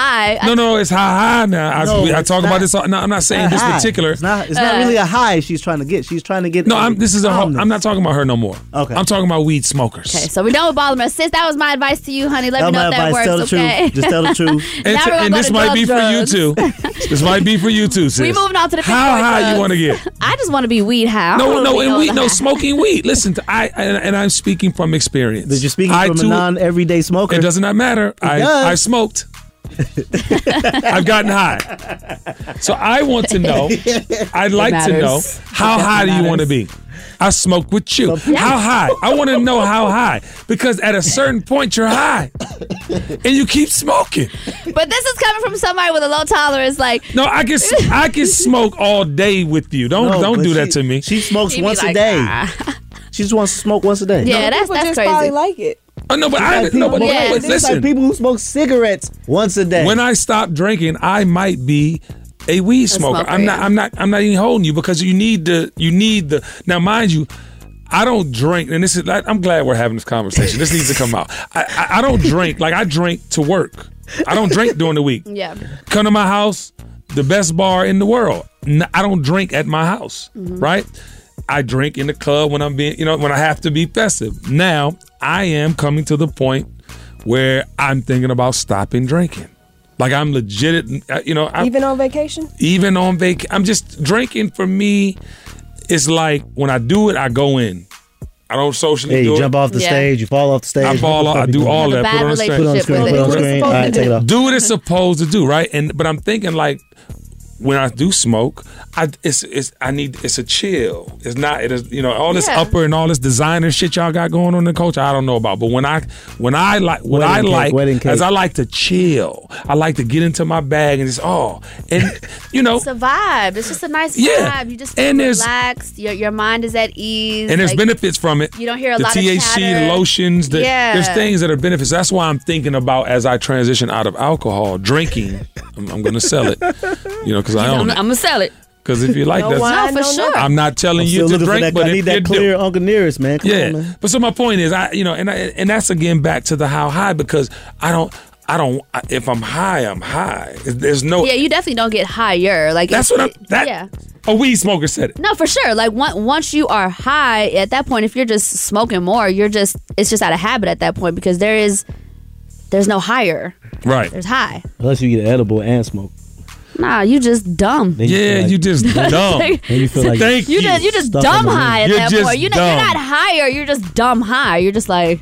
I- No, no. It's how high now. I, No, we- I it's talk not. about this. all- No, I'm not saying this High. particular. It's not. It's not Uh, really a high she's trying to get. She's trying to get. No, I'm. This is a. Calmness. I'm not talking about her no more. Okay. I'm talking about weed smokers. Okay, so we done with Baltimore. Sis, that was my advice to you, honey. Let That me know if that works. Tell the okay. truth. Just tell the truth. And, Now to- we're gonna and this might be for you too. this might be for you too, sis. We moving on to the How high you want to get? I just want to be weed high. I No, no, and weed, no smoking weed. Listen, to, I and, and I'm speaking from experience. That you're speaking from a non everyday smoker. It does not matter. I does. I smoked. I've gotten high. So I want to know. I'd like to know how It high do you want to be? I smoke with you. How high? I want to know how high because at a certain point you're high, and you keep smoking. But this is coming from somebody with a low tolerance. Like, No, I can I can smoke all day with you. Don't No, don't do she- that to me. She smokes He be once a day. "Ah." She just wants to smoke once a day. yeah, that's People that's just crazy. probably like it. Oh, no, but I Like no, people, but, Yeah. but listen. like people who smoke cigarettes once a day. when I stop drinking, I might be a weed smoker. smoker, I'm not. I'm not. I'm not even holding you because you need the. You need the. Now, mind you, I don't drink, and this is. I'm glad we're having this conversation. This needs to come out. I, I, I don't drink like I drink to work. I don't drink during the week. Yeah. Come to my house, the best bar in the world. I don't drink at my house, mm-hmm. right? I drink in the club when I'm being, you know, when I have to be festive. Now, I am coming to the point where I'm thinking about stopping drinking. Like I'm legit, uh, you know, I, Even on vacation? even on vac. I'm just drinking for me. It's like when I do it, I go in. I don't socially yeah, do you it. jump off the Yeah. stage, you fall off the stage. I fall off. I do all Have a that. bad Put on the screen. Put on the relationship screen. with Put on screen. All right, take it off. do what it's supposed to do, right? And but I'm thinking like when I do smoke, I it's it's I need it's a chill. It's not it is you know all this Yeah. upper and all this designer shit y'all got going on in the culture. I don't know about, but when I when I like what Wedding I cake, like wedding cake. as I like to chill. I like to get into my bag and just oh and you know It's a vibe. It's just a nice Yeah. vibe. You just feel And there's- relaxed. Your your mind is at ease. and there's Like, benefits from it. you don't hear a the lot of THC, the lotions. The, Yeah. There's things that are benefits. That's why I'm thinking about as I transition out of alcohol, drinking. I'm, I'm going to sell it, you know, because I I'm, own I'm gonna sell it. Because if you like No that, wine, No, for sure. I'm not telling I'm you to drink, that. but I if need you that do- clear Uncle Nearest, man. Come yeah. on, man. But so my point is, I you know, and I, and that's again back to the how high because I don't. I don't. If I'm high, I'm high. There's no. Yeah, you definitely don't get higher. Like that's what I'm. That yeah. a weed smoker said it. No, for sure. Like once once you are high, at that point, if you're just smoking more, you're just it's just out of habit at that point because there is there's no higher. Right. There's high. Unless you get edible and smoke. Nah, you just dumb. Then you Yeah, feel like- you just dumb. Then you feel like Thank You you. just you just Stuff dumb in the high at You're that just point. You know, you're dumb. not higher. You're just dumb high. You're just like,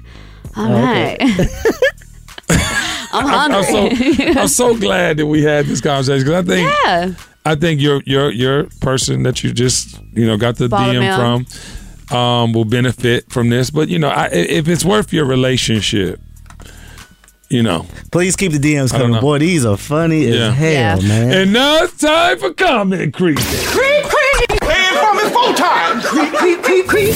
all right. I'm I'm, I'm hungry. so I'm so glad that we had this conversation because I think yeah. I think your your your person that you just you know got the Follow me DM on. from um, will benefit from this. But you know, I, if it's worth your relationship, you know. Please keep the DMs coming. Boy, these are funny Yeah. as hell, Yeah. man. And now it's time for comment creep. Creep, creep. Paying from his full time. Creep, creep, creep, creep.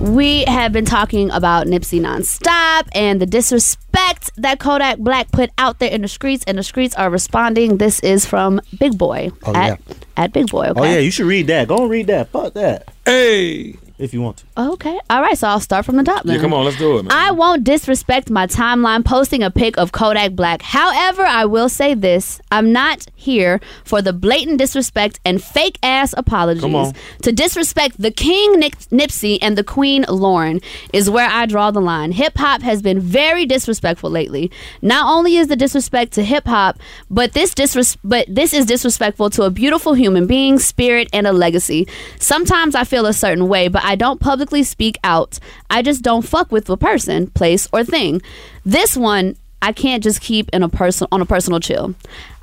We have been talking about Nipsey nonstop and the disrespect that Kodak Black put out there in the streets, and the streets are responding. This is from Big Boy Oh, at, at Big Boy. Okay. Oh yeah, you should read that. Go and read that. Fuck that. Hey, if you want to. Okay. All right. So I'll start from the top then. Yeah, come on, let's do it, man. I won't disrespect my timeline posting a pic of Kodak Black. However, I will say this I'm not here for the blatant disrespect and fake ass Come apologies. on. To disrespect the King Nick- Nipsey and the Queen Lauren is where I draw the line. Hip hop has been very disrespectful lately. Not only is the disrespect to hip hop, but this disres- but this is disrespectful to a beautiful human being, spirit, and a legacy. Sometimes I feel a certain way, but I don't publicly speak out. I just don't fuck with the person, place, or thing. This one I can't just keep in a person on a personal chill.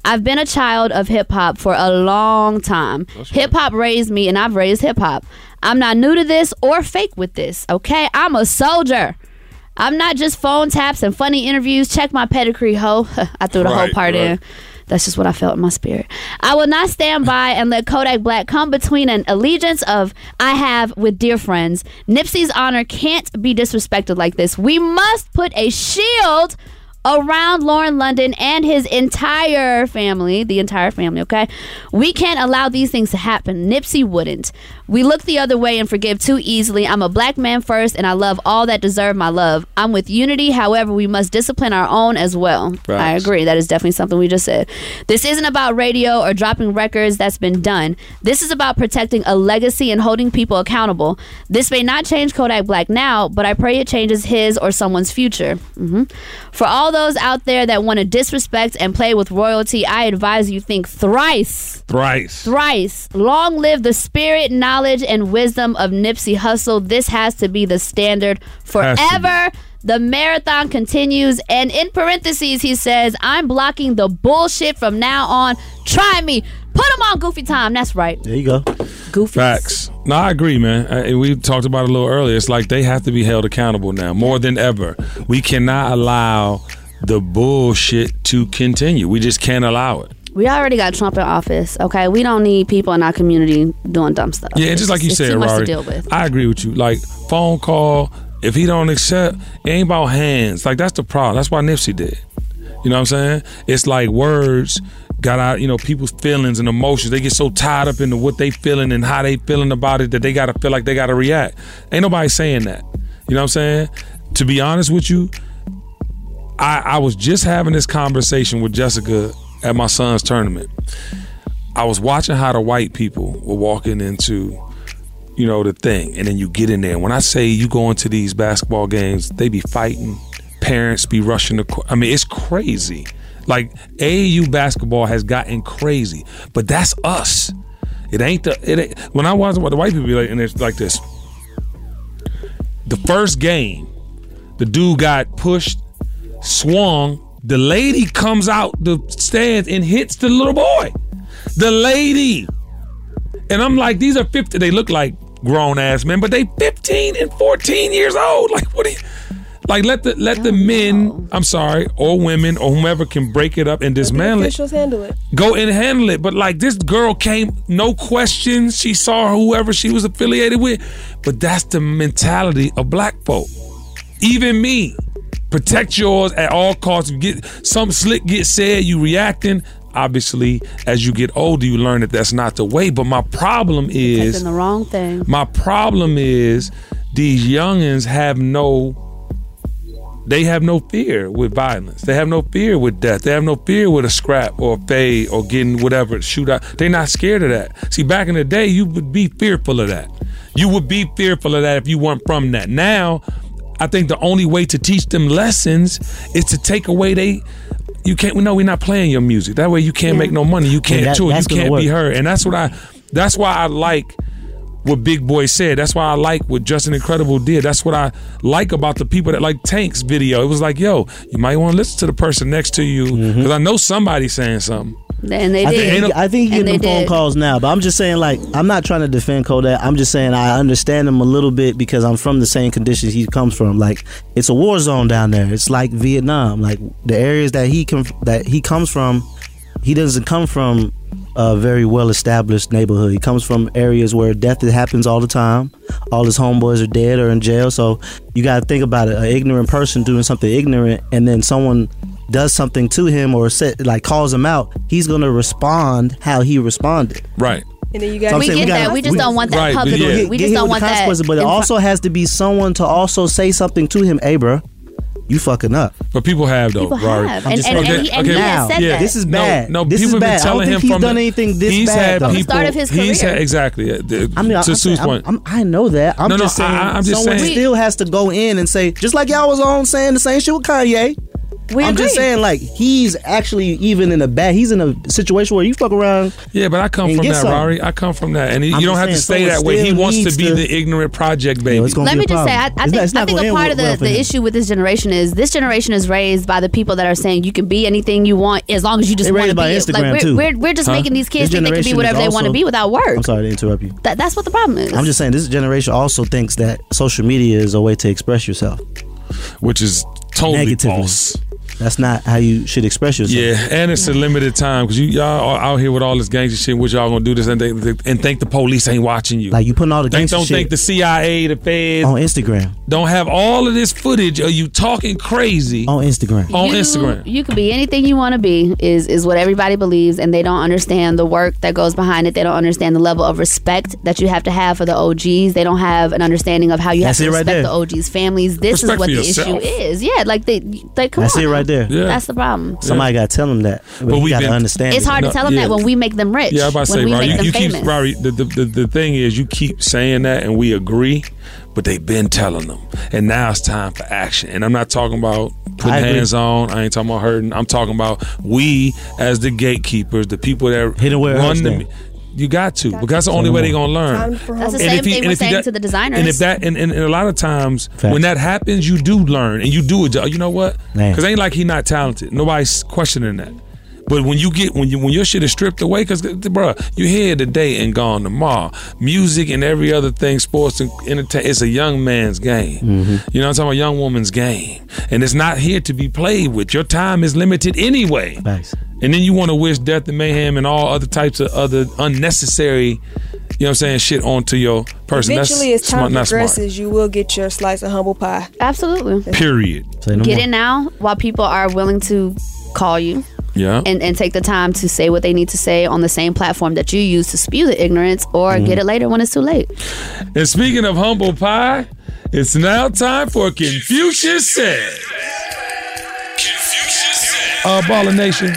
I've been a child of hip hop for a long time. Hip hop raised me and I've raised hip hop. I'm not new to this or fake with this, okay? I'm a soldier. I'm not just phone taps and funny interviews. Check my pedigree, ho. I threw the whole Right, part right. That's just what I felt in my spirit. I will not stand by and let Kodak Black come between an allegiance of I have with dear friends. Nipsey's honor can't be disrespected like this. We must put a shield around Lauren London and his entire family, the entire family, okay? We can't allow these things to happen. Nipsey wouldn't. We look the other way and forgive too easily. I'm a black man first and I love all that deserve my love. I'm with unity, however, we must discipline our own as well. I agree. That is definitely something we just said. This isn't about radio or dropping records that's been done. This is about protecting a legacy and holding people accountable. This may not change Kodak Black now, but I pray it changes his or someone's future. hmm For all those out there that want to disrespect and play with royalty, I advise you think thrice. Thrice. Thrice. Long live the spirit, knowledge, and wisdom of Nipsey Hussle. This has to be the standard Has to be. forever. The marathon continues, and in parentheses, he says, I'm blocking the bullshit from now on. Try me. Put him on Goofy Time. That's right. There you go. Goofy. Facts. No, I agree, man. Uh, we talked about it a little earlier. It's like they have to be held accountable now more than ever. We cannot allow the bullshit to continue. We just can't allow it. We already got Trump in office, okay? We don't need people in our community doing dumb stuff. Yeah, and just like you It's said, too much to deal with. I agree with you. Like phone call, if he don't accept, it ain't about hands. Like that's the problem. That's why Nipsey did. You know what I'm saying? It's like words got out, you know, people's feelings and emotions. They get so tied up into what they feeling and how they feeling about it that they gotta feel like they gotta react. Ain't nobody saying that. You know what I'm saying? To be honest with you, I, I was just having this conversation with Jessica at my son's tournament. I was watching how the white people were walking into, you know, the thing, and then you get in there. When I say you go into these basketball games, they be fighting, parents be rushing the. court. I mean, it's crazy. Like AAU basketball has gotten crazy, but that's us. It ain't the. It ain't, when I watch what the white people be like, and it's like this. The first game, the dude got pushed, swung. The lady comes out the stands and hits the little boy. The lady. And I'm like, these are 50. They look like grown ass men, but they 15 and 14 years old. Like, what do you. Like let the let the men, I'm sorry, or women or whomever can break it up and dismantle it. Officials handle it. Go and handle it. But like this girl came, no questions. She saw whoever she was affiliated with. But that's the mentality of black folk. Even me. Protect yours at all costs. You get some slick get said, you reacting. Obviously, as you get older, you learn that that's not the way. But my problem is the wrong thing. my problem is these youngins have no they have no fear with violence. They have no fear with death. They have no fear with a scrap or a fade or getting whatever shootout. They're not scared of that. See, back in the day, you would be fearful of that. You would be fearful of that if you weren't from that. Now, I think the only way to teach them lessons is to take away they. You can't. We know we're not playing your music. That way, you can't make no money. You can't that- tour. You can't be heard. And that's what I. That's why I like what Big Boy said. That's why I like what Justin Credible did. That's what I like about the people that like Tank's video. It was like, yo, you might want to listen to the person next to you because I know somebody's saying something. And they I did. think, I think he's And getting them phone did. calls now, but I'm just saying, like, I'm not trying to defend Kodak. I'm just saying I understand him a little bit because I'm from the same conditions he comes from. Like, it's a war zone down there. It's like Vietnam. Like the areas that he com- that he comes from, he doesn't come from a very well established neighborhood. He comes from areas where death happens all the time. All his homeboys are dead or in jail. So you got to think about it: an ignorant person doing something ignorant, and then someone does something to him or set, like calls him out. He's gonna respond how he responded. Right. And then you got I'm We saying get gotta- that. We just don't want that Right, public. yeah. We get just hit don't with want the that. consequences, But it also has to be someone to also say something to him. Hey, bro, you fucking up. But people have though, People Rari. have. I'm And- just and- saying- and he- and he has now, said that. this is bad. No, this people is have bad. been I don't telling think him he's from done the- anything this he's bad. Had though. people, From the start of his career. He's had exactly. uh, the- I mean, I'm to saying- Su's I'm- point. I'm- i know that. I'm No, no, saying. I- I'm just someone saying- still has to go in and say, just like y'all was on saying the same shit with Kanye. We I'm just saying, like he's actually even in a bad. He's in a situation where you fuck around. Yeah, but I come from that, something. Rari. I come from that, and he, I'm you don't just have to saying, stay that someone way. He wants to be to- the ignorant project baby. it's gonna Let me just say, I. I think, not- it's I think a part of the, for the issue with this generation is this generation is raised by the people that are saying you can be anything you want as long as you just want to raised be by. Instagram, like we're, too. we're, we're just Huh? making these kids This think they can be whatever is they want to be without work. I'm sorry to interrupt you. That, that's what the problem is. I'm just saying this generation also thinks that social media is a way to express yourself. which is totally Negatively. false. That's not how you should express yourself. Yeah, and it's a limited time because you y'all are out here with all this gangster shit. What y'all gonna do this and think, and think the police ain't watching you? Like you putting all the Think, gangster don't shit think the CIA, the feds on Instagram. don't have all of this footage of you talking crazy on Instagram. On you, Instagram. You could be anything you want to be is is what everybody believes and they don't understand the work that goes behind it. They don't understand the level of respect that you have to have for the OGs. They don't have an understanding of how you That's have to right respect there. the OGs families. This Respect is what the yourself. issue is. Yeah, like they they come That's on. it now. right there. Yeah. That's the problem. Somebody got to tell them that. But, But we've got to understand. It's it. hard to tell them yeah. that when we make them rich. Yeah, I'm about to say, we Rari, you, them you keep Rari. The, the, the, the thing is, you keep saying that, and we agree, but they've been telling them, and now it's time for action. And I'm not talking about putting hands on. I ain't talking about hurting. I'm talking about we as the gatekeepers, the people that Hit it where run hurts the. then. You got to, because that's the only way they're gonna learn. That's the same if thing and we're saying does- to the designers. And if that, and, and, and a lot of times Facts. when that happens, you do learn and you do it. You know what? Man. Because ain't like he not talented. Nobody's questioning that. But when you get when you when your shit is stripped away, because bro, you here today and gone tomorrow. Music and every other thing, sports and entertainment, it's a young man's game. Mm-hmm. You know, what I'm talking about a young woman's game, and it's not here to be played with. Your time is limited anyway. Facts. And then you want to wish death and mayhem and all other types of other unnecessary, you know what I'm saying, shit onto your person. Eventually, That's as time smart, not smart. progresses, you will get your slice of humble pie. Absolutely. Period. Say no Get more. in now while people are willing to call you Yeah. and, and take the time to say what they need to say on the same platform that you use to spew the ignorance or Mm-hmm. get it later when it's too late. And speaking of humble pie, it's now time for Confucius said. Uh, Baller Nation,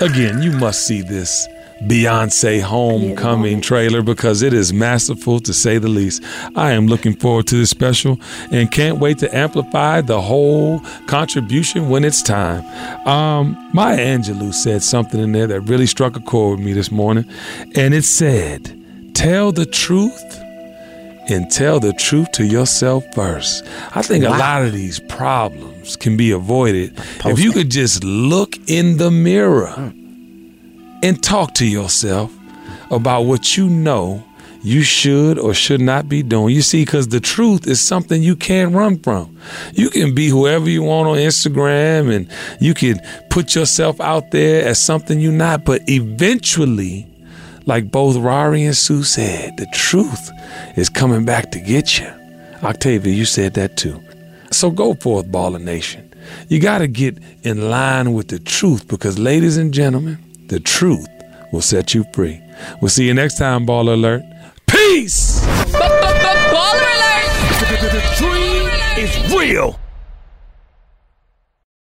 again, you must see this Beyonce homecoming trailer because it is masterful to say the least. I am looking forward to this special and can't wait to amplify the whole contribution when it's time. Um, Maya Angelou said something in there that really struck a chord with me this morning, and it said, Tell the truth and tell the truth to yourself first. I think a lot of these problems can be avoided if you could just look in the mirror and talk to yourself about what you know you should or should not be doing. You see, because the truth is something you can't run from. You can be whoever you want on Instagram and you can put yourself out there as something you're not, but eventually, like both Rari and Su said, the truth is coming back to get you. Octavia, you said that too. So go forth, Baller Nation. You got to get in line with the truth because, ladies and gentlemen, the truth will set you free. We'll see you next time, Baller Alert. Peace! Baller alert! The dream is real.